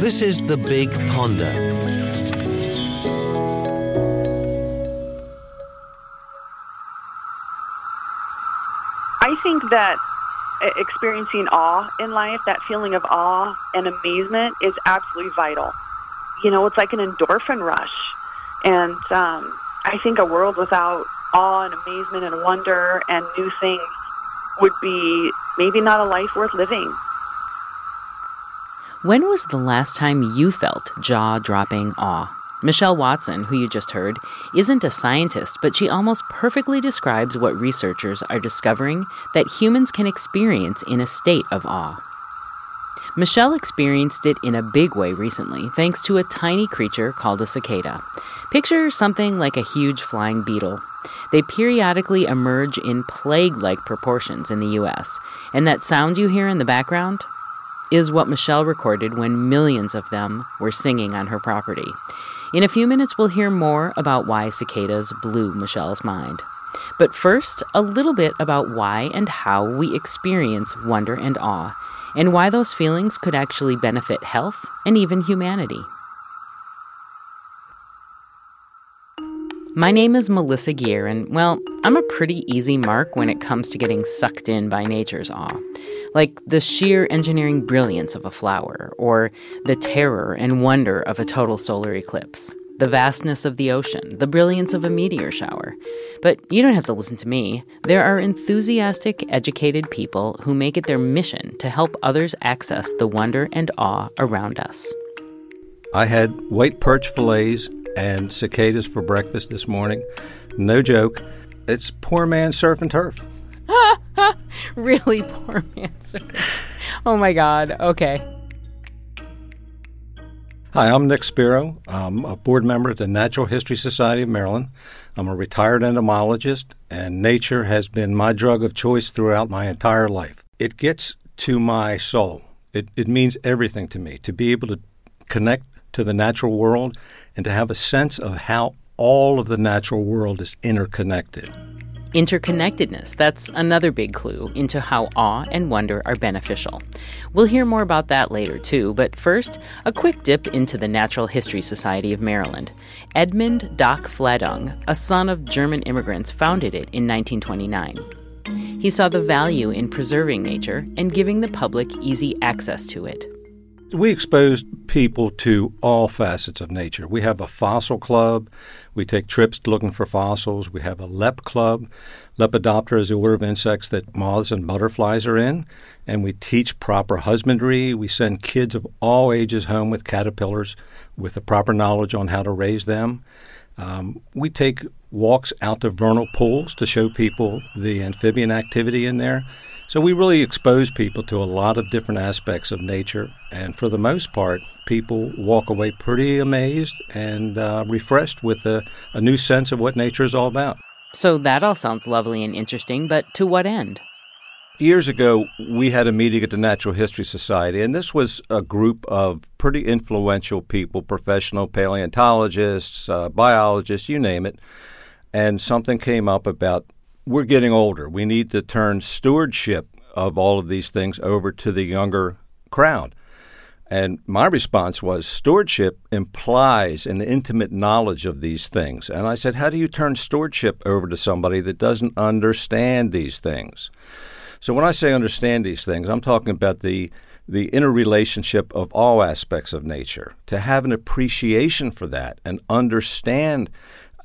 This is The Big Ponder. I think that e- experiencing awe in life, that feeling of awe and amazement, is absolutely vital. You know, it's like an endorphin rush. And um, I think a world without awe and amazement and wonder and new things would be maybe not a life worth living. When was the last time you felt jaw dropping awe? Michelle Watson, who you just heard, isn't a scientist, but she almost perfectly describes what researchers are discovering that humans can experience in a state of awe. Michelle experienced it in a big way recently, thanks to a tiny creature called a cicada. Picture something like a huge flying beetle. They periodically emerge in plague like proportions in the US, and that sound you hear in the background is what Michelle recorded when millions of them were singing on her property. In a few minutes, we'll hear more about why cicadas blew Michelle's mind. But first, a little bit about why and how we experience wonder and awe, and why those feelings could actually benefit health and even humanity. My name is Melissa Gerr, and well, I'm a pretty easy mark when it comes to getting sucked in by nature's awe. Like the sheer engineering brilliance of a flower, or the terror and wonder of a total solar eclipse, the vastness of the ocean, the brilliance of a meteor shower. But you don't have to listen to me. There are enthusiastic, educated people who make it their mission to help others access the wonder and awe around us. I had white perch fillets and cicadas for breakfast this morning. No joke. It's poor man surf and turf. really poor answer. Oh my God. Okay. Hi, I'm Nick Spiro. I'm a board member at the Natural History Society of Maryland. I'm a retired entomologist, and nature has been my drug of choice throughout my entire life. It gets to my soul. It, it means everything to me to be able to connect to the natural world and to have a sense of how all of the natural world is interconnected. Interconnectedness, that's another big clue into how awe and wonder are beneficial. We'll hear more about that later, too, but first, a quick dip into the Natural History Society of Maryland. Edmund Doc Fladung, a son of German immigrants, founded it in 1929. He saw the value in preserving nature and giving the public easy access to it. We expose people to all facets of nature. We have a fossil club. We take trips looking for fossils. We have a LEP club. Lepidoptera is the order of insects that moths and butterflies are in. And we teach proper husbandry. We send kids of all ages home with caterpillars with the proper knowledge on how to raise them. Um, we take walks out to vernal pools to show people the amphibian activity in there. So we really expose people to a lot of different aspects of nature, and for the most part, people walk away pretty amazed and uh, refreshed with a, a new sense of what nature is all about. So that all sounds lovely and interesting, but to what end? Years ago, we had a meeting at the Natural History Society, and this was a group of pretty influential people professional paleontologists, uh, biologists, you name it. And something came up about we're getting older. We need to turn stewardship of all of these things over to the younger crowd. And my response was stewardship implies an intimate knowledge of these things. And I said, how do you turn stewardship over to somebody that doesn't understand these things? So when I say understand these things, I'm talking about the the interrelationship of all aspects of nature, to have an appreciation for that and understand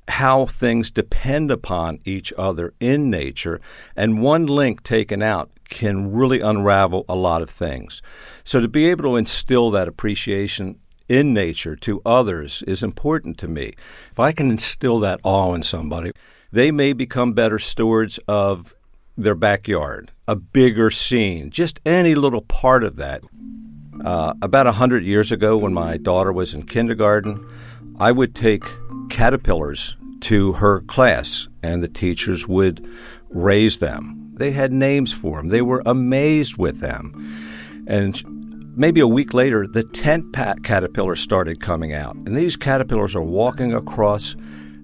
how things depend upon each other in nature, and one link taken out can really unravel a lot of things. So, to be able to instill that appreciation in nature to others is important to me. If I can instill that awe in somebody, they may become better stewards of their backyard, a bigger scene, just any little part of that. Uh, about a hundred years ago, when my daughter was in kindergarten, I would take caterpillars to her class, and the teachers would raise them. They had names for them. They were amazed with them. And maybe a week later, the tent pat caterpillars started coming out. And these caterpillars are walking across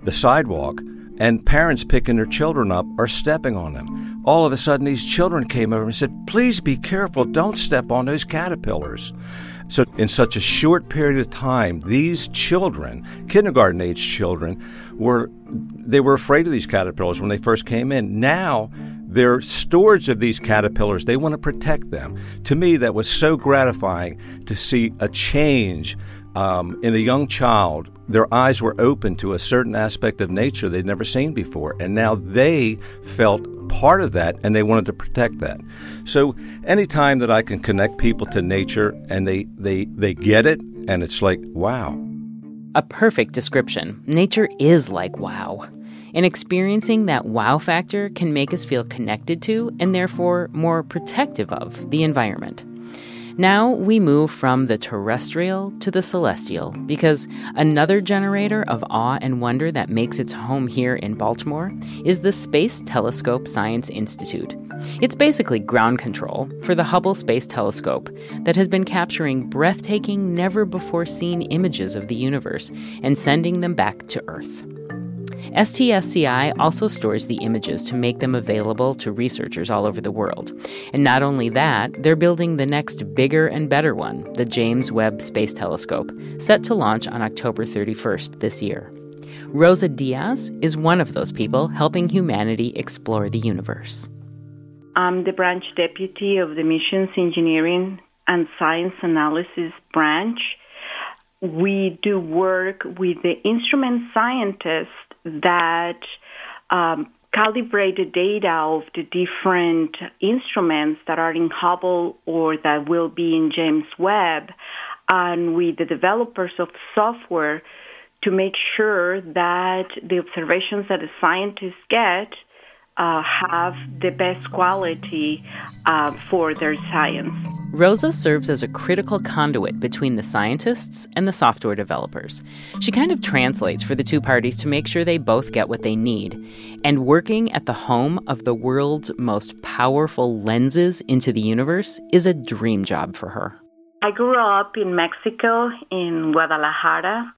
the sidewalk, and parents picking their children up are stepping on them. all of a sudden these children came over and said, Please be careful, don't step on those caterpillars. So, in such a short period of time, these children, kindergarten age children, were they were afraid of these caterpillars when they first came in. Now, they're storage of these caterpillars. They want to protect them. To me, that was so gratifying to see a change um, in a young child. Their eyes were open to a certain aspect of nature they'd never seen before, and now they felt part of that and they wanted to protect that. So anytime that I can connect people to nature and they they they get it and it's like wow. A perfect description. Nature is like wow. And experiencing that wow factor can make us feel connected to and therefore more protective of the environment. Now we move from the terrestrial to the celestial because another generator of awe and wonder that makes its home here in Baltimore is the Space Telescope Science Institute. It's basically ground control for the Hubble Space Telescope that has been capturing breathtaking, never before seen images of the universe and sending them back to Earth. STSCI also stores the images to make them available to researchers all over the world. And not only that, they're building the next bigger and better one, the James Webb Space Telescope, set to launch on October 31st this year. Rosa Diaz is one of those people helping humanity explore the universe. I'm the branch deputy of the Missions Engineering and Science Analysis branch. We do work with the instrument scientists that um, calibrate the data of the different instruments that are in Hubble or that will be in James Webb, and with the developers of software to make sure that the observations that the scientists get uh, have the best quality uh, for their science. Rosa serves as a critical conduit between the scientists and the software developers. She kind of translates for the two parties to make sure they both get what they need. And working at the home of the world's most powerful lenses into the universe is a dream job for her. I grew up in Mexico, in Guadalajara,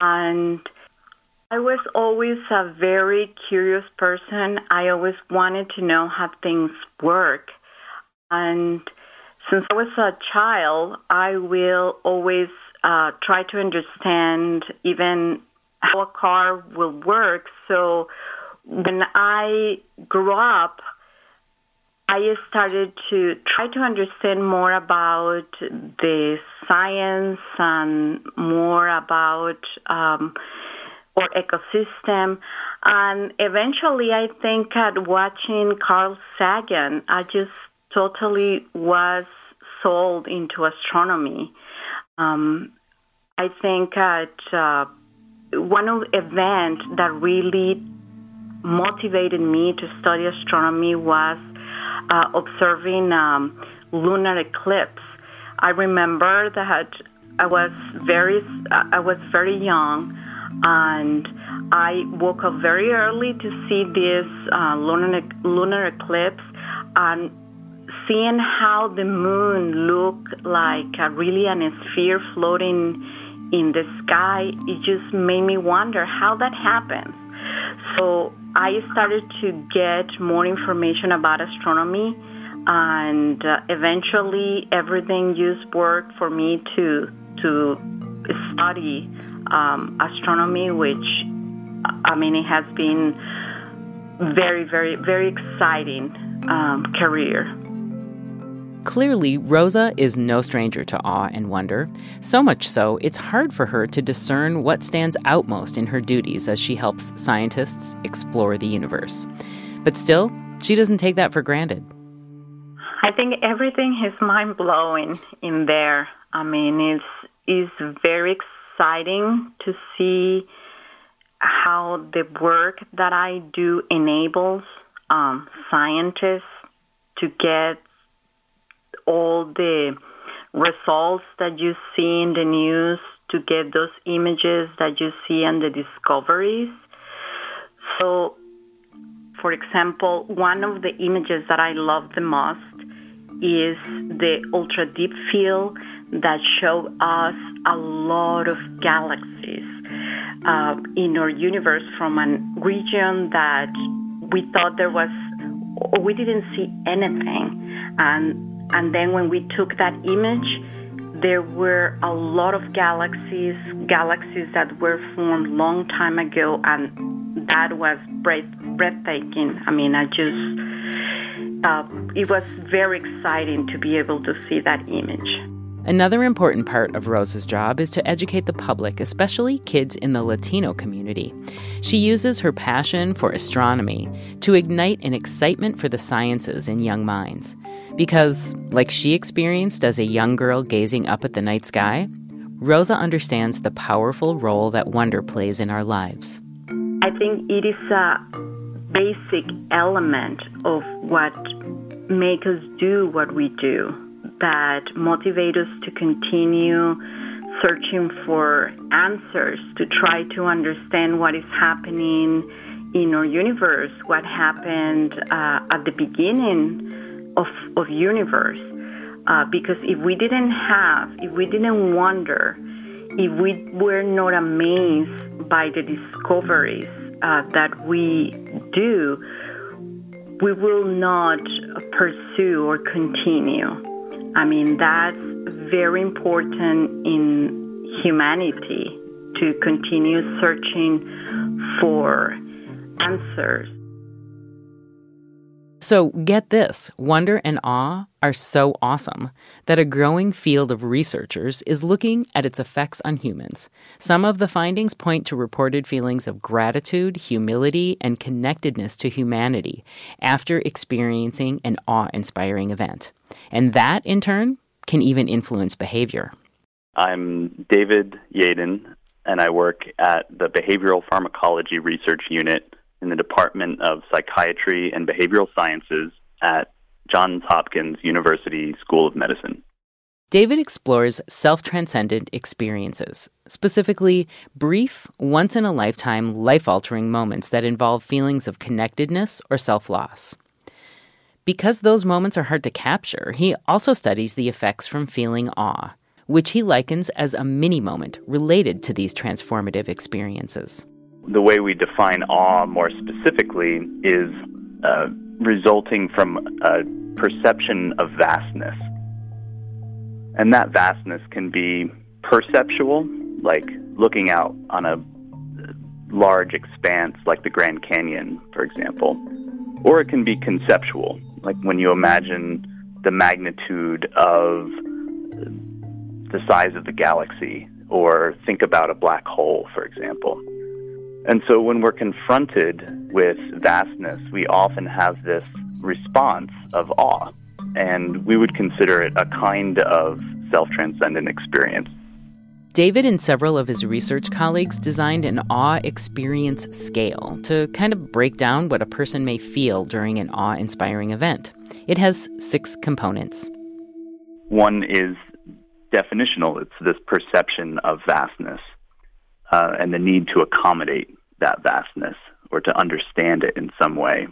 and I was always a very curious person. I always wanted to know how things work. And since I was a child, I will always uh, try to understand even how a car will work. So when I grew up, I started to try to understand more about the science and more about um, our ecosystem. And eventually, I think at watching Carl Sagan, I just totally was sold into astronomy. Um, I think that uh, one of the events that really motivated me to study astronomy was uh, observing um, lunar eclipse. I remember that I was very I was very young, and I woke up very early to see this uh, lunar lunar eclipse, and seeing how the moon looked like a, really an sphere floating in the sky, it just made me wonder how that happens. So I started to get more information about astronomy, and uh, eventually everything just worked for me to to study um, astronomy, which I mean it has been very, very, very exciting um, career. Clearly, Rosa is no stranger to awe and wonder, so much so it's hard for her to discern what stands out most in her duties as she helps scientists explore the universe. But still, she doesn't take that for granted. I think everything is mind blowing in there. I mean, it's it's very exciting to see how the work that I do enables um, scientists to get all the results that you see in the news to get those images that you see and the discoveries. So, for example, one of the images that I love the most is the ultra deep field that show us a lot of galaxies uh, in our universe from a region that we thought there was we didn't see anything. And and then when we took that image, there were a lot of galaxies, galaxies that were formed long time ago, and that was breath, breathtaking. I mean, I just, uh, it was very exciting to be able to see that image. Another important part of Rosa's job is to educate the public, especially kids in the Latino community. She uses her passion for astronomy to ignite an excitement for the sciences in young minds. Because, like she experienced as a young girl gazing up at the night sky, Rosa understands the powerful role that wonder plays in our lives. I think it is a basic element of what makes us do what we do that motivate us to continue searching for answers, to try to understand what is happening in our universe, what happened uh, at the beginning of, of universe. Uh, because if we didn't have, if we didn't wonder, if we were not amazed by the discoveries uh, that we do, we will not pursue or continue. I mean, that's very important in humanity to continue searching for answers. So, get this wonder and awe are so awesome that a growing field of researchers is looking at its effects on humans. Some of the findings point to reported feelings of gratitude, humility, and connectedness to humanity after experiencing an awe inspiring event. And that, in turn, can even influence behavior. I'm David Yaden, and I work at the Behavioral Pharmacology Research Unit in the Department of Psychiatry and Behavioral Sciences at Johns Hopkins University School of Medicine. David explores self transcendent experiences, specifically brief, once in a lifetime, life altering moments that involve feelings of connectedness or self loss. Because those moments are hard to capture, he also studies the effects from feeling awe, which he likens as a mini moment related to these transformative experiences. The way we define awe more specifically is uh, resulting from a perception of vastness. And that vastness can be perceptual, like looking out on a large expanse like the Grand Canyon, for example, or it can be conceptual, like when you imagine the magnitude of the size of the galaxy, or think about a black hole, for example. And so when we're confronted with vastness, we often have this response of awe, and we would consider it a kind of self transcendent experience. David and several of his research colleagues designed an awe experience scale to kind of break down what a person may feel during an awe inspiring event. It has six components. One is definitional, it's this perception of vastness uh, and the need to accommodate that vastness or to understand it in some way.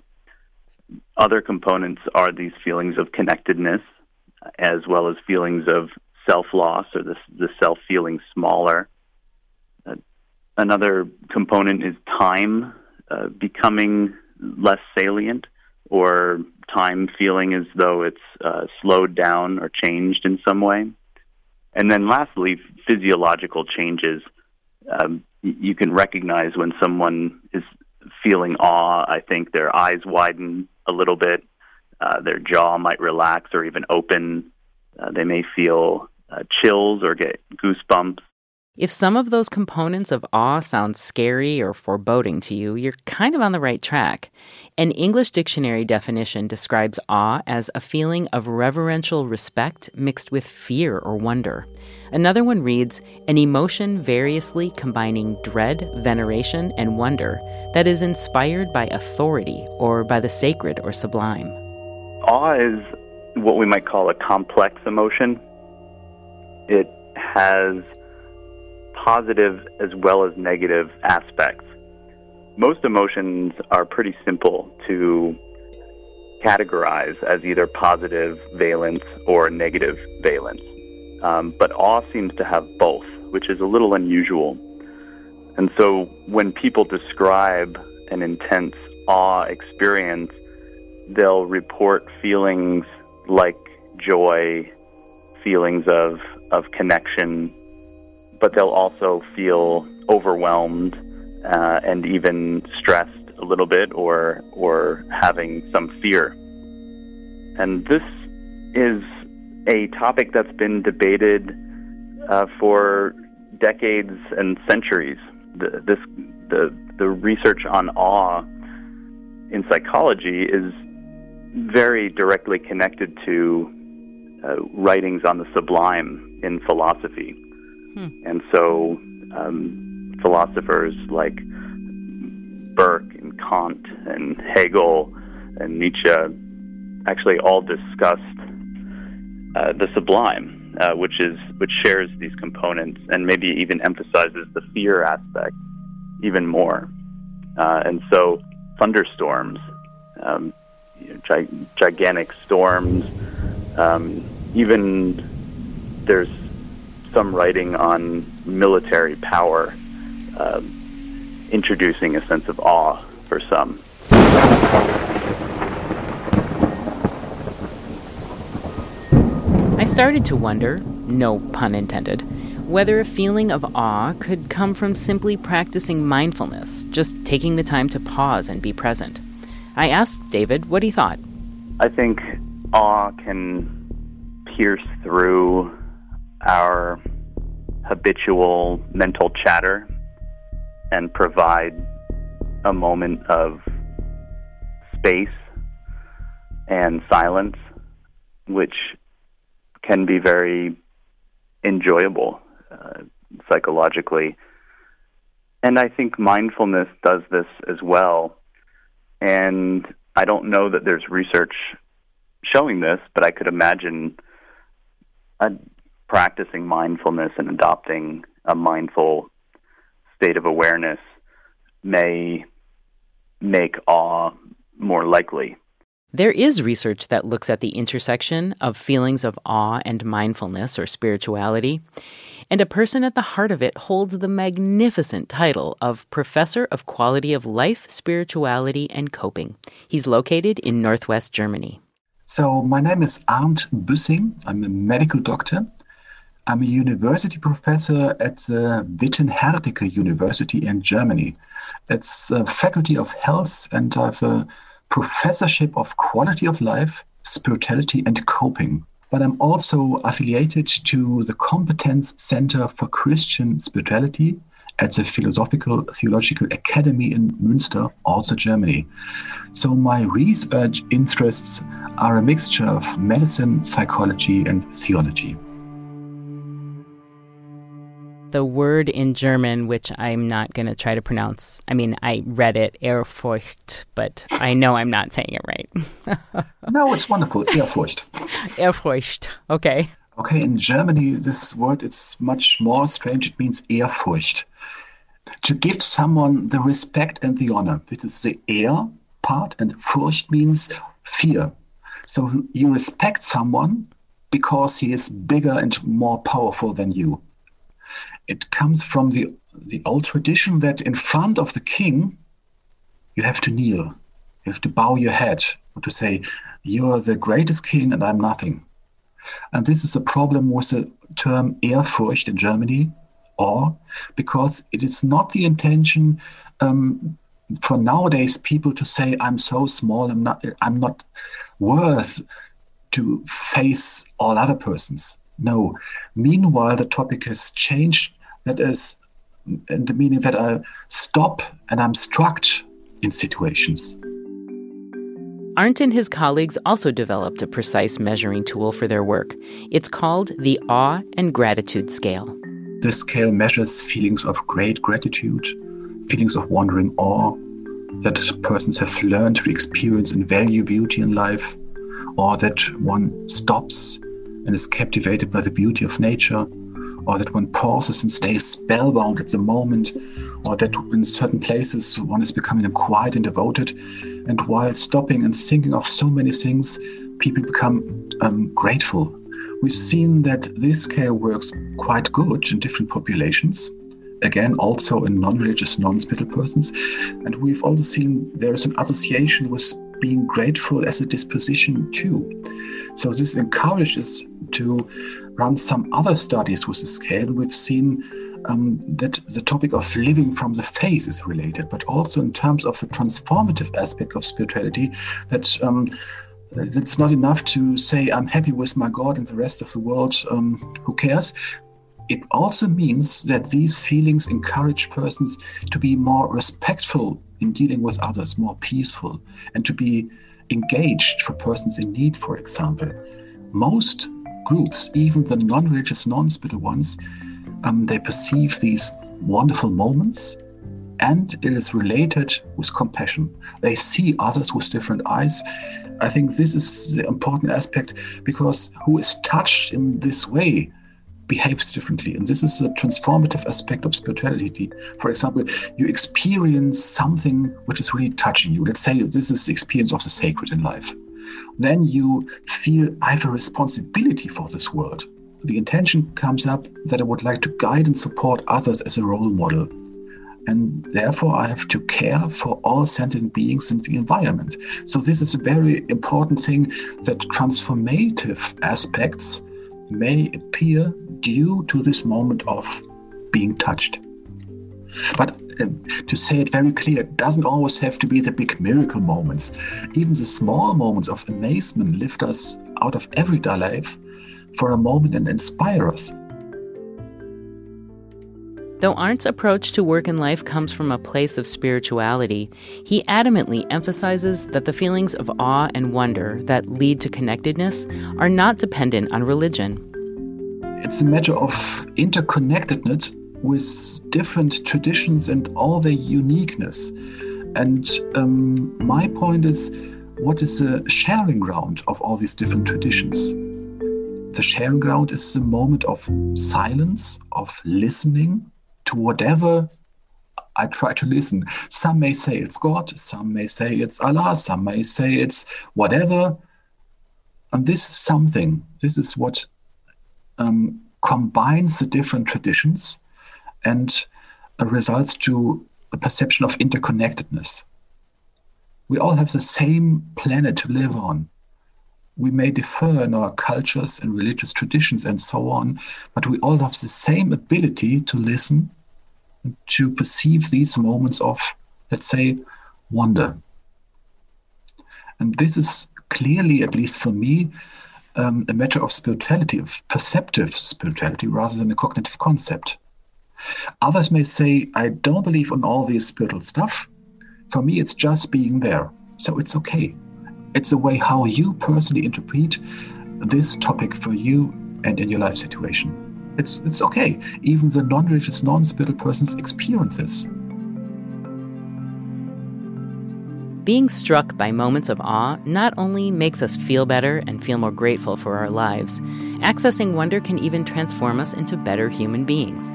Other components are these feelings of connectedness, as well as feelings of self loss or the, the self feeling smaller. Uh, another component is time uh, becoming less salient or time feeling as though it's uh, slowed down or changed in some way. And then lastly, physiological changes. Um, you can recognize when someone is feeling awe. I think their eyes widen a little bit, uh, their jaw might relax or even open. Uh, they may feel uh, chills or get goosebumps. If some of those components of awe sound scary or foreboding to you, you're kind of on the right track. An English dictionary definition describes awe as a feeling of reverential respect mixed with fear or wonder. Another one reads, an emotion variously combining dread, veneration, and wonder that is inspired by authority or by the sacred or sublime. Awe is what we might call a complex emotion. It has positive as well as negative aspects. Most emotions are pretty simple to categorize as either positive valence or negative valence. Um, but awe seems to have both, which is a little unusual. And so when people describe an intense awe experience, they'll report feelings like joy, feelings of, of connection, but they'll also feel overwhelmed uh, and even stressed a little bit or, or having some fear. And this is a topic that's been debated uh, for decades and centuries. The, this, the, the research on awe in psychology is very directly connected to uh, writings on the sublime in philosophy. Hmm. And so um, philosophers like Burke and Kant and Hegel and Nietzsche actually all discussed uh, the sublime, uh, which is which shares these components and maybe even emphasizes the fear aspect even more. Uh, and so thunderstorms, um, you know, gi- gigantic storms, um, even there's some writing on military power, uh, introducing a sense of awe for some. I started to wonder, no pun intended, whether a feeling of awe could come from simply practicing mindfulness, just taking the time to pause and be present. I asked David what he thought. I think awe can pierce through our habitual mental chatter and provide a moment of space and silence, which can be very enjoyable uh, psychologically. And I think mindfulness does this as well. And I don't know that there's research showing this, but I could imagine uh, practicing mindfulness and adopting a mindful state of awareness may make awe more likely. There is research that looks at the intersection of feelings of awe and mindfulness or spirituality. And a person at the heart of it holds the magnificent title of Professor of Quality of Life, Spirituality, and Coping. He's located in Northwest Germany. So, my name is Arndt Büssing. I'm a medical doctor. I'm a university professor at the Witten-Herdecke University in Germany. It's a faculty of health, and I have a professorship of quality of life, spirituality, and coping. But I'm also affiliated to the Competence Center for Christian Spirituality at the Philosophical Theological Academy in Münster, also Germany. So my research interests are a mixture of medicine, psychology, and theology the word in German, which I'm not going to try to pronounce. I mean, I read it, Ehrfurcht, but I know I'm not saying it right. no, it's wonderful. Ehrfurcht. Ehrfurcht. Okay. Okay, in Germany, this word is much more strange. It means Ehrfurcht. To give someone the respect and the honor. This is the air part, and Furcht means fear. So you respect someone because he is bigger and more powerful than you it comes from the the old tradition that in front of the king you have to kneel you have to bow your head or to say you are the greatest king and i'm nothing and this is a problem with the term ehrfurcht in germany or because it is not the intention um, for nowadays people to say i'm so small i'm not i'm not worth to face all other persons no. Meanwhile, the topic has changed. That is, the meaning that I stop and I'm struck in situations. Arndt and his colleagues also developed a precise measuring tool for their work. It's called the Awe and Gratitude Scale. This scale measures feelings of great gratitude, feelings of wondering awe that persons have learned to experience and value beauty in life, or that one stops and is captivated by the beauty of nature, or that one pauses and stays spellbound at the moment, or that in certain places one is becoming quiet and devoted, and while stopping and thinking of so many things, people become um, grateful. We've seen that this scale works quite good in different populations, again, also in non religious, non spiritual persons. And we've also seen there is an association with being grateful as a disposition too. So this encourages to run some other studies with the scale. We've seen um, that the topic of living from the face is related, but also in terms of the transformative aspect of spirituality, that um, it's not enough to say, I'm happy with my God and the rest of the world, um, who cares? It also means that these feelings encourage persons to be more respectful in dealing with others, more peaceful, and to be engaged for persons in need, for example. Most groups, even the non religious, non spiritual ones, um, they perceive these wonderful moments and it is related with compassion. They see others with different eyes. I think this is the important aspect because who is touched in this way behaves differently. And this is a transformative aspect of spirituality. For example, you experience something which is really touching you. Let's say this is the experience of the sacred in life. Then you feel I have a responsibility for this world the intention comes up that I would like to guide and support others as a role model. And therefore, I have to care for all sentient beings in the environment. So, this is a very important thing that transformative aspects may appear due to this moment of being touched. But uh, to say it very clear, it doesn't always have to be the big miracle moments. Even the small moments of amazement lift us out of everyday life for a moment and inspire us. Though Arndt's approach to work and life comes from a place of spirituality, he adamantly emphasizes that the feelings of awe and wonder that lead to connectedness are not dependent on religion. It's a matter of interconnectedness with different traditions and all their uniqueness. And um, my point is, what is the sharing ground of all these different traditions? the sharing ground is the moment of silence, of listening to whatever I try to listen. Some may say it's God, some may say it's Allah, some may say it's whatever. And this is something, this is what um, combines the different traditions and uh, results to a perception of interconnectedness. We all have the same planet to live on we may differ in our cultures and religious traditions and so on, but we all have the same ability to listen, to perceive these moments of, let's say, wonder. And this is clearly, at least for me, um, a matter of spirituality, of perceptive spirituality, rather than a cognitive concept. Others may say, I don't believe in all this spiritual stuff. For me, it's just being there. So it's okay. It's a way how you personally interpret this topic for you and in your life situation. It's, it's okay. Even the non religious, non spiritual persons experience this. Being struck by moments of awe not only makes us feel better and feel more grateful for our lives, accessing wonder can even transform us into better human beings.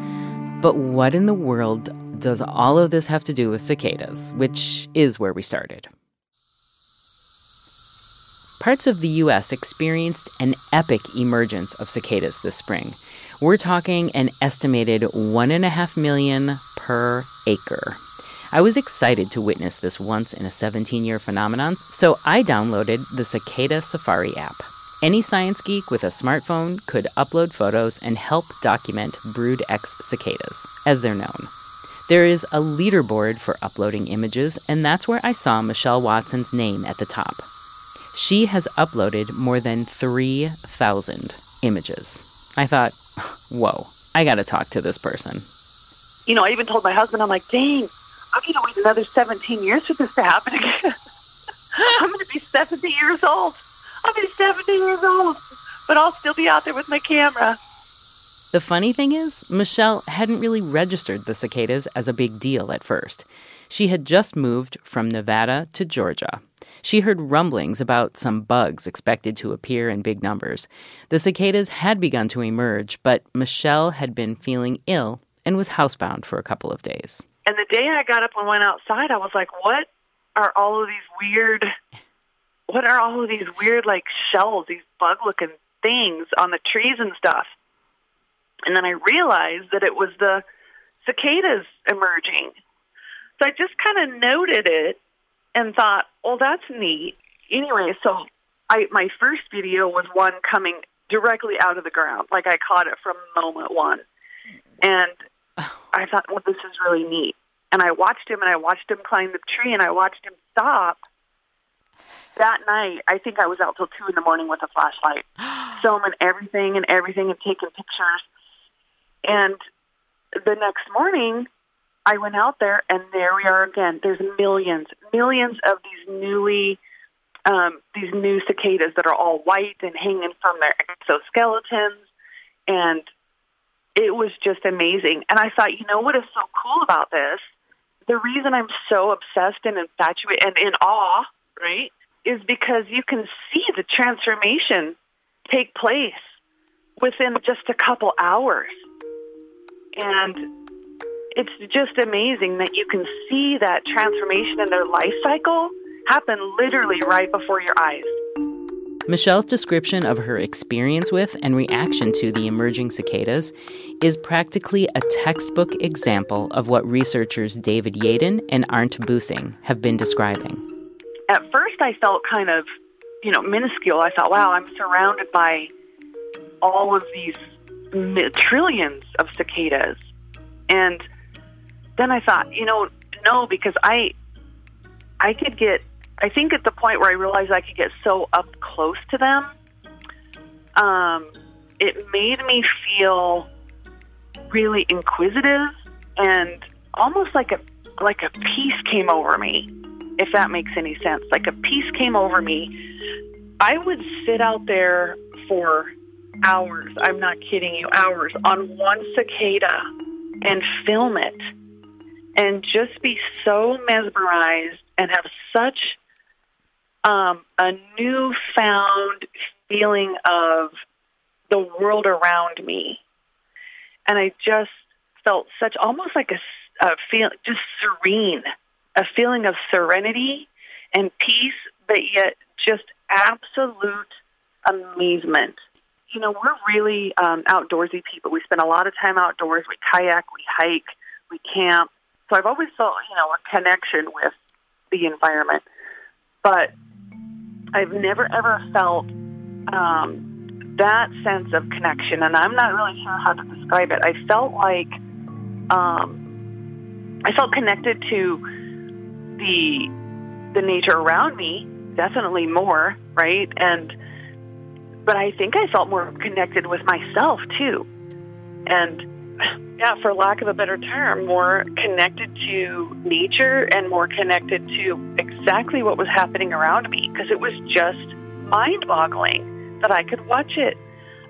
But what in the world does all of this have to do with cicadas, which is where we started? Parts of the U.S. experienced an epic emergence of cicadas this spring. We're talking an estimated one and a half million per acre. I was excited to witness this once in a 17 year phenomenon, so I downloaded the Cicada Safari app. Any science geek with a smartphone could upload photos and help document Brood X cicadas, as they're known. There is a leaderboard for uploading images, and that's where I saw Michelle Watson's name at the top. She has uploaded more than 3,000 images. I thought, whoa, I got to talk to this person. You know, I even told my husband, I'm like, dang, I'm going to wait another 17 years for this to happen again. I'm going to be 70 years old. I'll be 70 years old, but I'll still be out there with my camera. The funny thing is, Michelle hadn't really registered the cicadas as a big deal at first. She had just moved from Nevada to Georgia. She heard rumblings about some bugs expected to appear in big numbers. The cicadas had begun to emerge, but Michelle had been feeling ill and was housebound for a couple of days. And the day I got up and went outside, I was like, what are all of these weird, what are all of these weird, like, shells, these bug looking things on the trees and stuff? And then I realized that it was the cicadas emerging. So I just kind of noted it and thought, well, that's neat. Anyway, so I my first video was one coming directly out of the ground, like I caught it from moment one, and I thought, well, this is really neat. And I watched him, and I watched him climb the tree, and I watched him stop. That night, I think I was out till two in the morning with a flashlight, filming everything and everything, and taking pictures. And the next morning, I went out there, and there we are again. There's millions, millions of these newly, um, these new cicadas that are all white and hanging from their exoskeletons, and it was just amazing. And I thought, you know what is so cool about this? The reason I'm so obsessed and infatuated and in awe, right, is because you can see the transformation take place within just a couple hours. And it's just amazing that you can see that transformation in their life cycle happen literally right before your eyes. Michelle's description of her experience with and reaction to the emerging cicadas is practically a textbook example of what researchers David Yaden and Arndt Büssing have been describing. At first, I felt kind of, you know, minuscule. I thought, wow, I'm surrounded by all of these trillions of cicadas. And then I thought, you know, no, because I, I could get I think at the point where I realized I could get so up close to them, um, it made me feel really inquisitive and almost like a like a peace came over me, if that makes any sense. Like a peace came over me. I would sit out there for hours, I'm not kidding you, hours on one cicada and film it and just be so mesmerized and have such um, a newfound feeling of the world around me. And I just felt such almost like a, a feel, just serene, a feeling of serenity and peace, but yet just absolute amazement. You know, we're really um, outdoorsy people. We spend a lot of time outdoors. We kayak, we hike, we camp. So I've always felt, you know, a connection with the environment. But I've never ever felt um, that sense of connection, and I'm not really sure how to describe it. I felt like um, I felt connected to the the nature around me, definitely more, right? And but I think I felt more connected with myself too, and yeah, for lack of a better term, more connected to nature and more connected to exactly what was happening around me because it was just mind boggling that I could watch it.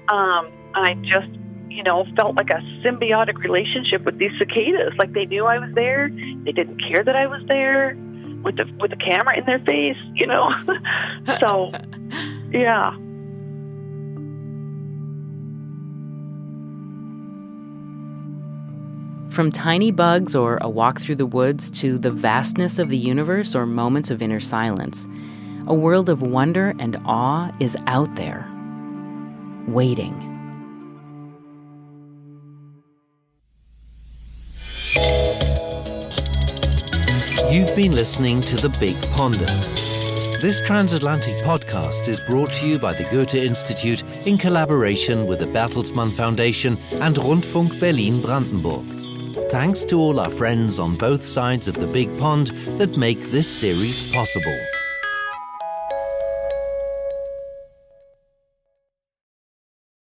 Um, I just, you know, felt like a symbiotic relationship with these cicadas. Like they knew I was there, they didn't care that I was there with the with the camera in their face, you know. so, yeah. From tiny bugs or a walk through the woods to the vastness of the universe or moments of inner silence, a world of wonder and awe is out there, waiting. You've been listening to The Big Ponder. This transatlantic podcast is brought to you by the Goethe Institute in collaboration with the Bertelsmann Foundation and Rundfunk Berlin Brandenburg. Thanks to all our friends on both sides of the big pond that make this series possible.